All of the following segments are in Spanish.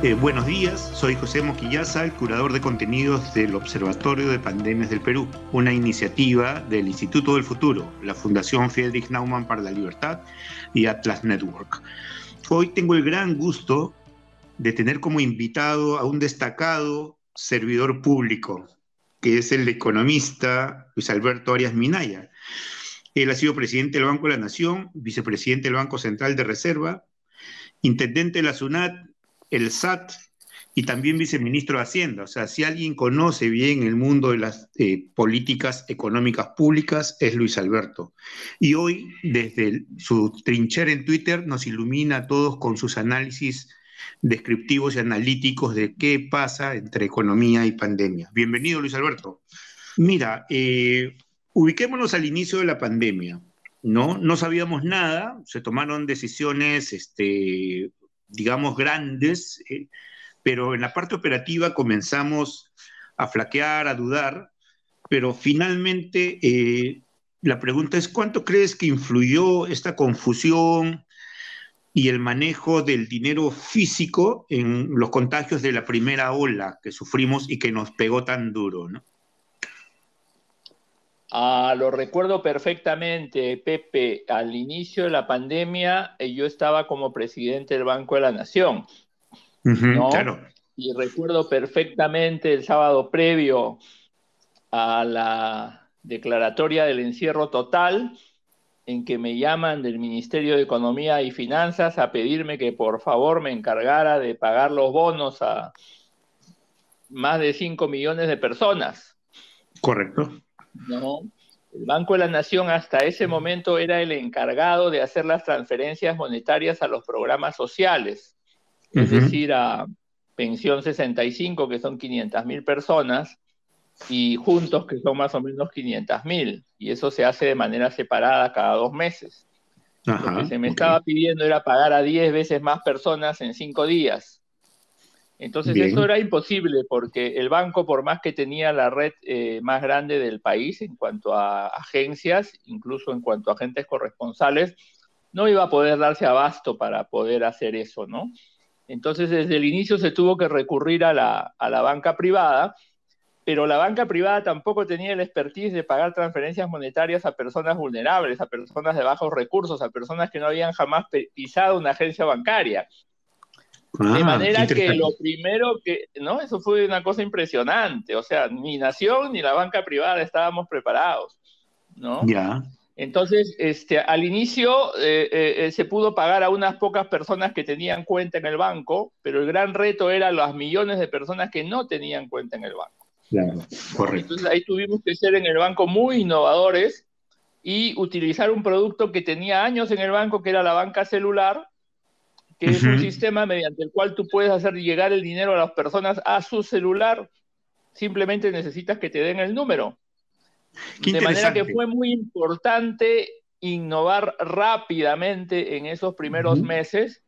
Eh, buenos días, soy José Moquillaza, el curador de contenidos del Observatorio de Pandemias del Perú, una iniciativa del Instituto del Futuro, la Fundación Friedrich Naumann para la Libertad y Atlas Network. Hoy tengo el gran gusto de tener como invitado a un destacado servidor público, que es el economista Luis Alberto Arias Minaya. Él ha sido presidente del Banco de la Nación, vicepresidente del Banco Central de Reserva, intendente de la SUNAT el SAT y también viceministro de Hacienda. O sea, si alguien conoce bien el mundo de las eh, políticas económicas públicas, es Luis Alberto. Y hoy, desde su trinchera en Twitter, nos ilumina a todos con sus análisis descriptivos y analíticos de qué pasa entre economía y pandemia. Bienvenido, Luis Alberto. Mira, eh, ubiquémonos al inicio de la pandemia. ¿no? No sabíamos nada, se tomaron decisiones este, digamos, grandes, eh, pero en la parte operativa comenzamos a flaquear, a dudar, pero finalmente eh, la pregunta es, ¿cuánto crees que influyó esta confusión y el manejo del dinero físico en los contagios de la primera ola que sufrimos y que nos pegó tan duro? Ah, lo recuerdo perfectamente, Pepe. Al inicio de la pandemia, eh, yo estaba como presidente del Banco de la Nación. claro. Y recuerdo perfectamente el sábado previo a la declaratoria del encierro total, en que me llaman del Ministerio de Economía y Finanzas a pedirme que por favor me encargara de pagar los bonos a más de 5 millones de personas. Correcto. ¿No? El Banco de la Nación hasta ese momento era el encargado de hacer las transferencias monetarias a los programas sociales, es decir, a Pensión 65, que son 500 mil personas, y Juntos, que son más o menos 500 mil, y eso se hace de manera separada cada dos meses. Lo que se me estaba pidiendo era pagar a 10 veces más personas en cinco días. Entonces eso era imposible porque el banco, por más que tenía la red eh, más grande del país en cuanto a agencias, incluso en cuanto a agentes corresponsales, no iba a poder darse abasto para poder hacer eso, ¿no? Entonces desde el inicio se tuvo que recurrir a la, a la banca privada, pero la banca privada tampoco tenía el expertise de pagar transferencias monetarias a personas vulnerables, a personas de bajos recursos, a personas que no habían jamás pisado una agencia bancaria de ah, manera que lo primero que, ¿no? Eso fue una cosa impresionante. O sea, ni Nación ni la banca privada estábamos preparados, ¿no? Ya. Entonces, este, al inicio eh, eh, eh, se pudo pagar a unas pocas personas que tenían cuenta en el banco, pero el gran reto era las millones de personas que no tenían cuenta en el banco. Claro, correcto. Entonces ahí tuvimos que ser en el banco muy innovadores y utilizar un producto que tenía años en el banco, que era la banca celular, que es un sistema mediante el cual tú puedes hacer llegar el dinero a las personas a su celular. Simplemente necesitas que te den el número. de manera que fue muy importante innovar rápidamente en esos primeros meses.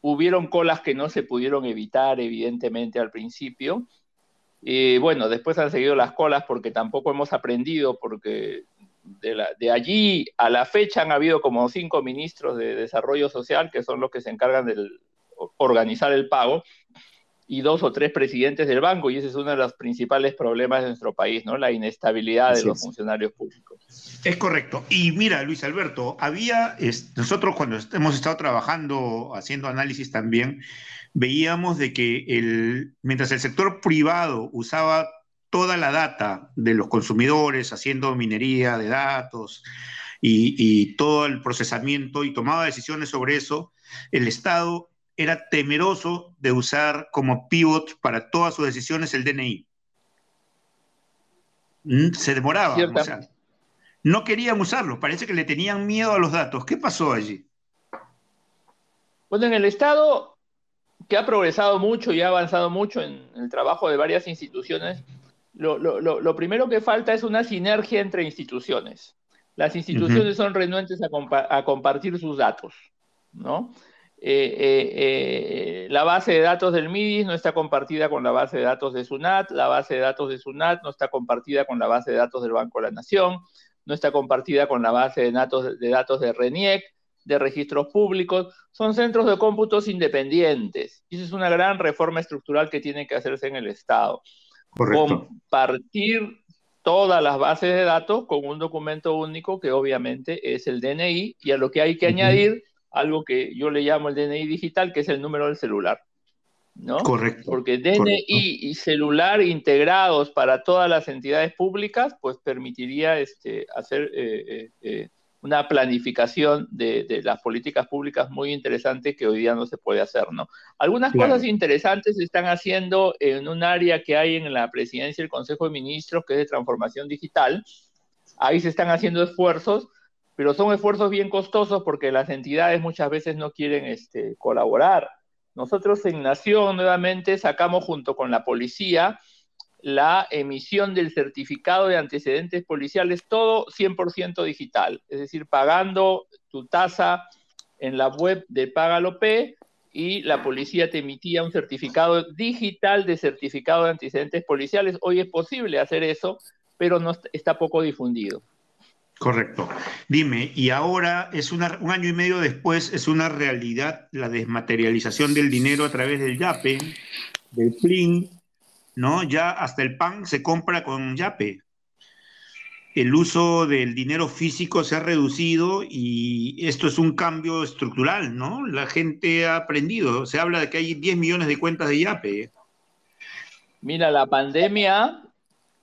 Hubieron colas que no se pudieron evitar, evidentemente, al principio. Y bueno, después han seguido las colas porque tampoco hemos aprendido, porque de, allí a la fecha han habido como cinco ministros de desarrollo social, que son los que se encargan de organizar el pago, y dos o tres presidentes del banco, y ese es uno de los principales problemas de nuestro país, ¿no? La inestabilidad de los funcionarios públicos. Es correcto. Y mira, Luis Alberto, había, nosotros cuando hemos estado trabajando, haciendo análisis también, veíamos de que el, mientras el sector privado usaba toda la data de los consumidores haciendo minería de datos y, todo el procesamiento y tomaba decisiones sobre eso, el Estado era temeroso de usar como pivot para todas sus decisiones el DNI. Mm, se demoraba. no querían usarlo, parece que le tenían miedo a los datos. ¿Qué pasó allí? Bueno, en el Estado, que ha progresado mucho y ha avanzado mucho en el trabajo de varias instituciones, lo, primero que falta es una sinergia entre instituciones. Las instituciones son renuentes a, compartir sus datos, ¿no? Eh, eh, eh, la base de datos del MIDIS no está compartida con la base de datos de SUNAT, la base de datos de SUNAT no está compartida con la base de datos del Banco de la Nación, no está compartida con la base de datos de, datos de RENIEC, de registros públicos, son centros de cómputos independientes. Y esa es una gran reforma estructural que tiene que hacerse en el Estado. Compartir todas las bases de datos con un documento único que obviamente es el DNI y a lo que hay que añadir algo que yo le llamo el DNI digital, que es el número del celular. ¿no? Correcto. Porque DNI y celular integrados para todas las entidades públicas, pues permitiría este, hacer eh, eh, eh, una planificación de, las políticas públicas muy interesante que hoy día no se puede hacer, ¿no? Algunas cosas interesantes se están haciendo en un área que hay en la presidencia del Consejo de Ministros, que es de transformación digital. Ahí se están haciendo esfuerzos, pero son esfuerzos bien costosos porque las entidades muchas veces no quieren este, colaborar. Nosotros en Nación nuevamente sacamos junto con la policía la emisión del certificado de antecedentes policiales, todo 100% digital, es decir, pagando tu tasa en la web de P y la policía te emitía un certificado digital de certificado de antecedentes policiales. Hoy es posible hacer eso, pero no está poco difundido. Correcto. Dime, y ahora es un año y medio después, es una realidad la desmaterialización del dinero a través del YAPE, del PLIN, ¿no? Ya hasta el pan se compra con yape. El uso del dinero físico se ha reducido y esto es un cambio estructural, ¿no? La gente ha aprendido. Se habla de que hay 10 millones de cuentas de yape. Mira, la pandemia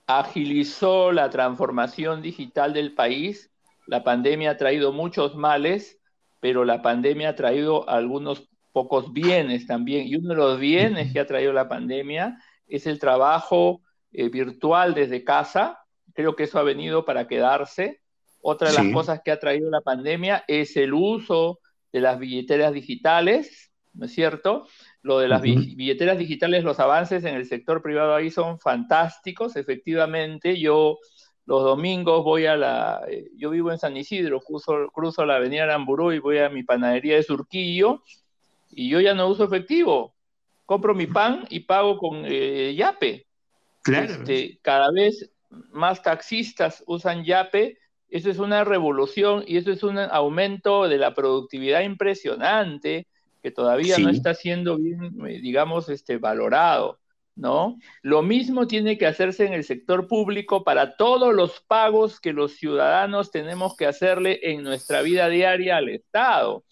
agilizó la transformación digital del país. La pandemia ha traído muchos males, pero la pandemia ha traído algunos pocos bienes también. Y uno de los bienes que ha traído la pandemia es el trabajo eh, virtual desde casa. Creo que eso ha venido para quedarse. Otra de las cosas que ha traído la pandemia es el uso de las billeteras digitales, ¿no es cierto? Lo de las billeteras digitales, los avances en el sector privado ahí son fantásticos, efectivamente. Yo los domingos voy a la, eh, yo vivo en San Isidro, cruzo, cruzo la avenida Aramburú y voy a mi panadería de Surquillo y yo ya no uso efectivo compro mi pan y pago con eh, Yape. Claro. Este, cada vez más taxistas usan Yape. Eso es una revolución y eso es un aumento de la productividad impresionante que todavía no está siendo bien, eh, digamos, este, valorado. ¿no? Lo mismo tiene que hacerse en el sector público para todos los pagos que los ciudadanos tenemos que hacerle en nuestra vida diaria al Estado.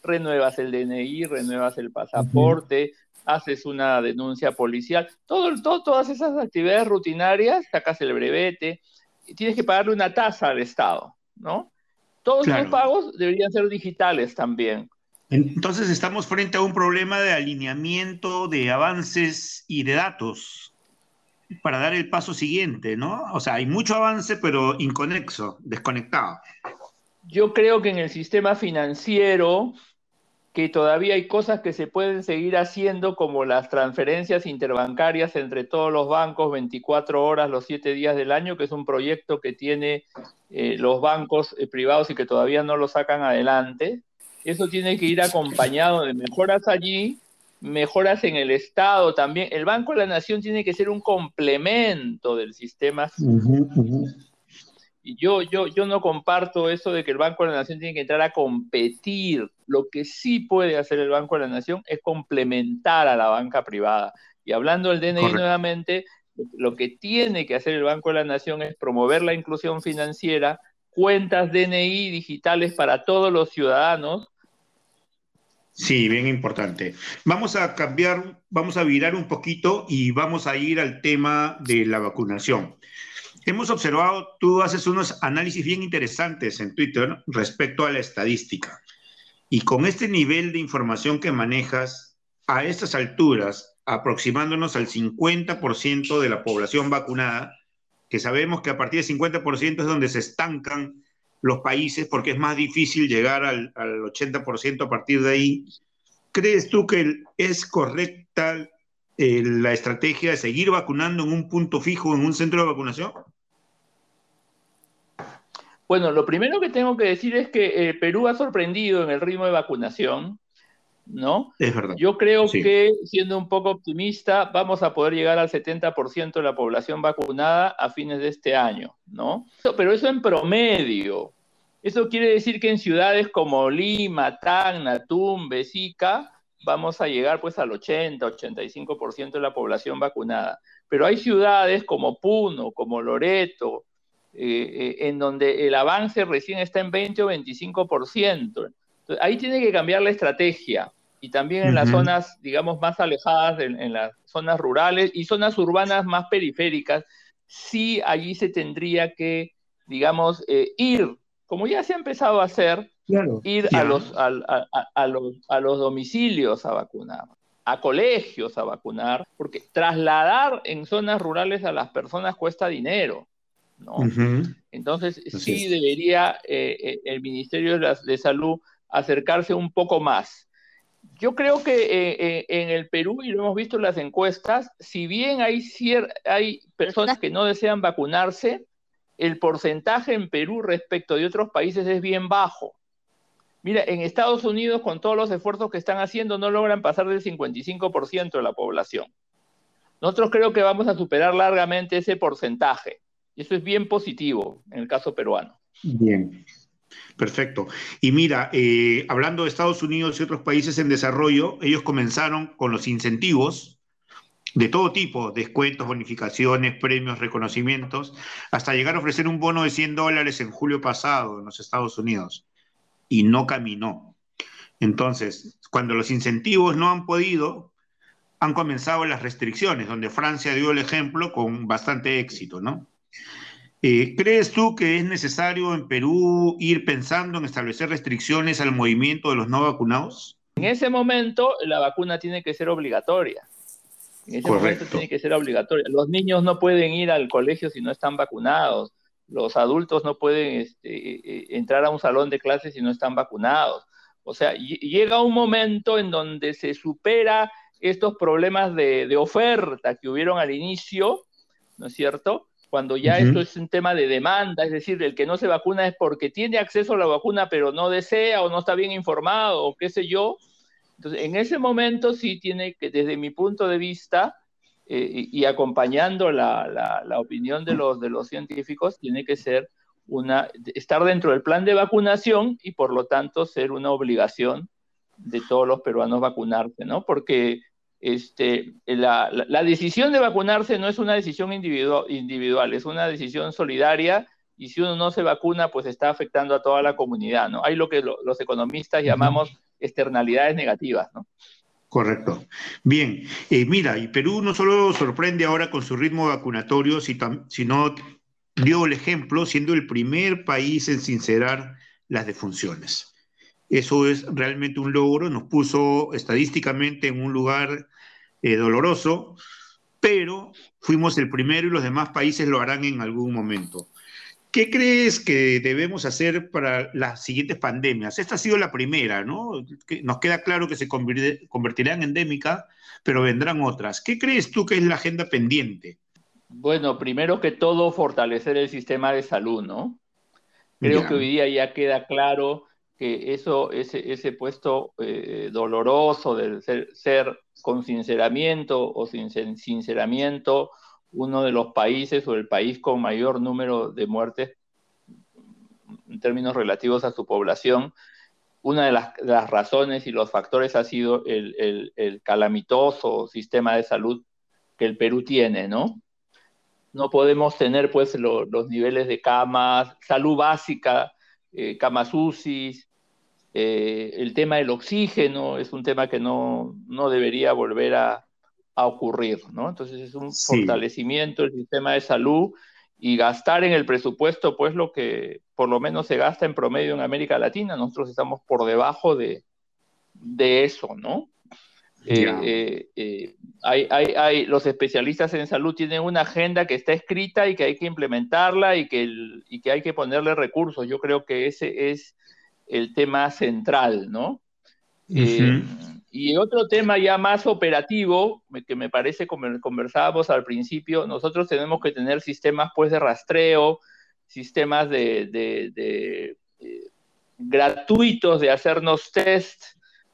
Renuevas el DNI, renuevas el pasaporte, haces una denuncia policial, todo, todas esas actividades rutinarias, sacas el brevete, y tienes que pagarle una tasa al Estado, ¿no? Todos los pagos deberían ser digitales también. Entonces estamos frente a un problema de alineamiento de avances y de datos para dar el paso siguiente, ¿no? O sea, hay mucho avance, pero inconexo, desconectado. Yo creo que en el sistema financiero que todavía hay cosas que se pueden seguir haciendo, como las transferencias interbancarias entre todos los bancos 24 horas los 7 días del año, que es un proyecto que tiene eh, los bancos eh, privados y que todavía no lo sacan adelante. Eso tiene que ir acompañado de mejoras allí, mejoras en el Estado también. El Banco de la Nación tiene que ser un complemento del sistema yo, yo, yo no comparto eso de que el Banco de la Nación tiene que entrar a competir. Lo que sí puede hacer el Banco de la Nación es complementar a la banca privada. Y hablando del DNI nuevamente, lo que tiene que hacer el Banco de la Nación es promover la inclusión financiera, cuentas DNI digitales para todos los ciudadanos. Sí, bien importante. Vamos a cambiar, vamos a virar un poquito y vamos a ir al tema de la vacunación. Hemos observado, tú haces unos análisis bien interesantes en Twitter respecto a la estadística. Y con este nivel de información que manejas, a estas alturas, aproximándonos al 50% de la población vacunada, que sabemos que a partir del 50% es donde se estancan los países porque es más difícil llegar al, 80% a partir de ahí. ¿Crees tú que es correcta eh, la estrategia de seguir vacunando en un punto fijo, en un centro de vacunación? Bueno, lo primero que tengo que decir es que eh, Perú ha sorprendido en el ritmo de vacunación, ¿no? Es verdad. Yo creo que, siendo un poco optimista, vamos a poder llegar al 70% de la población vacunada a fines de este año, ¿no? Pero eso en promedio. Eso quiere decir que en ciudades como Lima, Tacna, Tumbes, Besica, vamos a llegar pues al 80, 85% de la población vacunada. Pero hay ciudades como Puno, como Loreto, eh, eh, en donde el avance recién está en 20 o 25%. ahí tiene que cambiar la estrategia. Y también en las zonas, digamos, más alejadas, en, las zonas rurales y zonas urbanas más periféricas, sí allí se tendría que, digamos, eh, ir, como ya se ha empezado a hacer, ir a los, a, los, a los domicilios a vacunar a colegios a vacunar, porque trasladar en zonas rurales a las personas cuesta dinero. ¿No? Entonces, sí debería eh, eh, el Ministerio de, Salud acercarse un poco más. Yo creo que eh, en el Perú, y lo hemos visto en las encuestas, si bien hay, hay personas que no desean vacunarse, el porcentaje en Perú respecto de otros países es bien bajo. Mira, en Estados Unidos, con todos los esfuerzos que están haciendo, no logran pasar del 55% de la población. Nosotros creo que vamos a superar largamente ese porcentaje. Y eso es bien positivo en el caso peruano. Bien, perfecto. Y mira, eh, hablando de Estados Unidos y otros países en desarrollo, ellos comenzaron con los incentivos de todo tipo, descuentos, bonificaciones, premios, reconocimientos, hasta llegar a ofrecer un bono de 100 dólares en julio pasado en los Estados Unidos. Y no caminó. Entonces, cuando los incentivos no han podido, han comenzado las restricciones, donde Francia dio el ejemplo con bastante éxito, ¿no? Eh, ¿Crees tú que es necesario en Perú ir pensando en establecer restricciones al movimiento de los no vacunados? En ese momento la vacuna tiene que ser obligatoria. En ese momento tiene que ser obligatoria. Los niños no pueden ir al colegio si no están vacunados. Los adultos no pueden este, eh, entrar a un salón de clases si no están vacunados. O sea, llega un momento en donde se supera estos problemas de, de oferta que hubieron al inicio, ¿no es cierto? Cuando ya esto es un tema de demanda, es decir, el que no se vacuna es porque tiene acceso a la vacuna pero no desea o no está bien informado o qué sé yo. Entonces, en ese momento sí tiene que, desde mi punto de vista, eh, y, acompañando la, la, opinión de los, de los científicos, tiene que ser una, estar dentro del plan de vacunación y por lo tanto ser una obligación de todos los peruanos vacunarse, ¿no? Porque este, la, decisión de vacunarse no es una decisión individual, es una decisión solidaria y si uno no se vacuna, pues está afectando a toda la comunidad, ¿no? Hay lo que los economistas llamamos externalidades negativas, ¿no? Correcto. Bien, eh, mira, y Perú no solo sorprende ahora con su ritmo vacunatorio, sino dio el ejemplo siendo el primer país en sincerar las defunciones. Eso es realmente un logro, nos puso estadísticamente en un lugar eh, doloroso, pero fuimos el primero y los demás países lo harán en algún momento. ¿Qué crees que debemos hacer para las siguientes pandemias? Esta ha sido la primera, ¿no? Nos queda claro que se convertirá en endémica, pero vendrán otras. ¿Qué crees tú que es la agenda pendiente? Bueno, primero que todo, fortalecer el sistema de salud, ¿no? Creo que hoy día ya queda claro que eso, ese, ese puesto eh, doloroso del ser, con sinceramiento o sin sinceramiento uno de los países o el país con mayor número de muertes en términos relativos a su población, una de las, razones y los factores ha sido el, el, calamitoso sistema de salud que el Perú tiene, ¿no? No podemos tener pues los niveles de camas, salud básica, eh, camas UCI, eh, el tema del oxígeno es un tema que no, debería volver a, ocurrir, ¿no? Entonces es un fortalecimiento del sistema de salud y gastar en el presupuesto, pues lo que por lo menos se gasta en promedio en América Latina, nosotros estamos por debajo de, eso, ¿no? Eh, eh, hay, los especialistas en salud tienen una agenda que está escrita y que hay que implementarla y que, y que hay que ponerle recursos. Yo creo que ese es el tema central, ¿no? Eh, y otro tema ya más operativo, que me parece, como conversábamos al principio, nosotros tenemos que tener sistemas pues de rastreo, sistemas de, gratuitos de hacernos test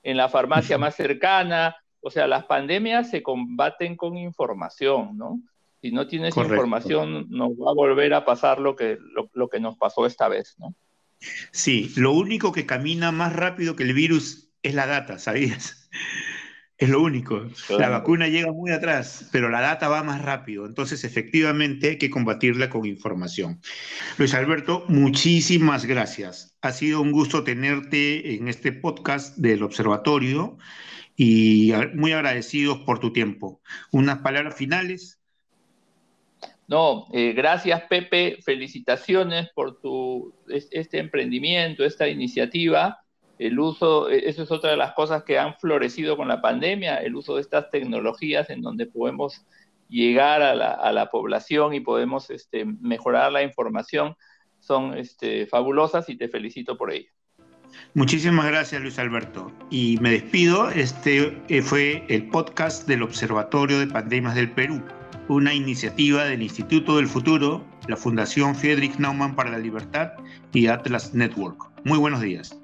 en la farmacia más cercana. O sea, las pandemias se combaten con información, ¿no? Si no tienes información, nos va a volver a pasar lo que, lo que nos pasó esta vez, ¿no? Sí, lo único que camina más rápido que el virus es la data, ¿sabías? Es lo único. La vacuna llega muy atrás, pero la data va más rápido. Entonces, efectivamente, hay que combatirla con información. Luis Alberto, muchísimas gracias. Ha sido un gusto tenerte en este podcast del observatorio y muy agradecidos por tu tiempo. Unas palabras finales. No, eh, gracias Pepe, felicitaciones por tu, este emprendimiento, esta iniciativa. El uso, e, eso es otra de las cosas que han florecido con la pandemia, el uso de estas tecnologías en donde podemos llegar a la, población y podemos este, mejorar la información, son este, fabulosas y te felicito por ello. Muchísimas gracias Luis Alberto. Y me despido, este eh, fue el podcast del Observatorio de Pandemias del Perú, una iniciativa del Instituto del Futuro, la Fundación Friedrich Naumann para la Libertad y Atlas Network. Muy buenos días.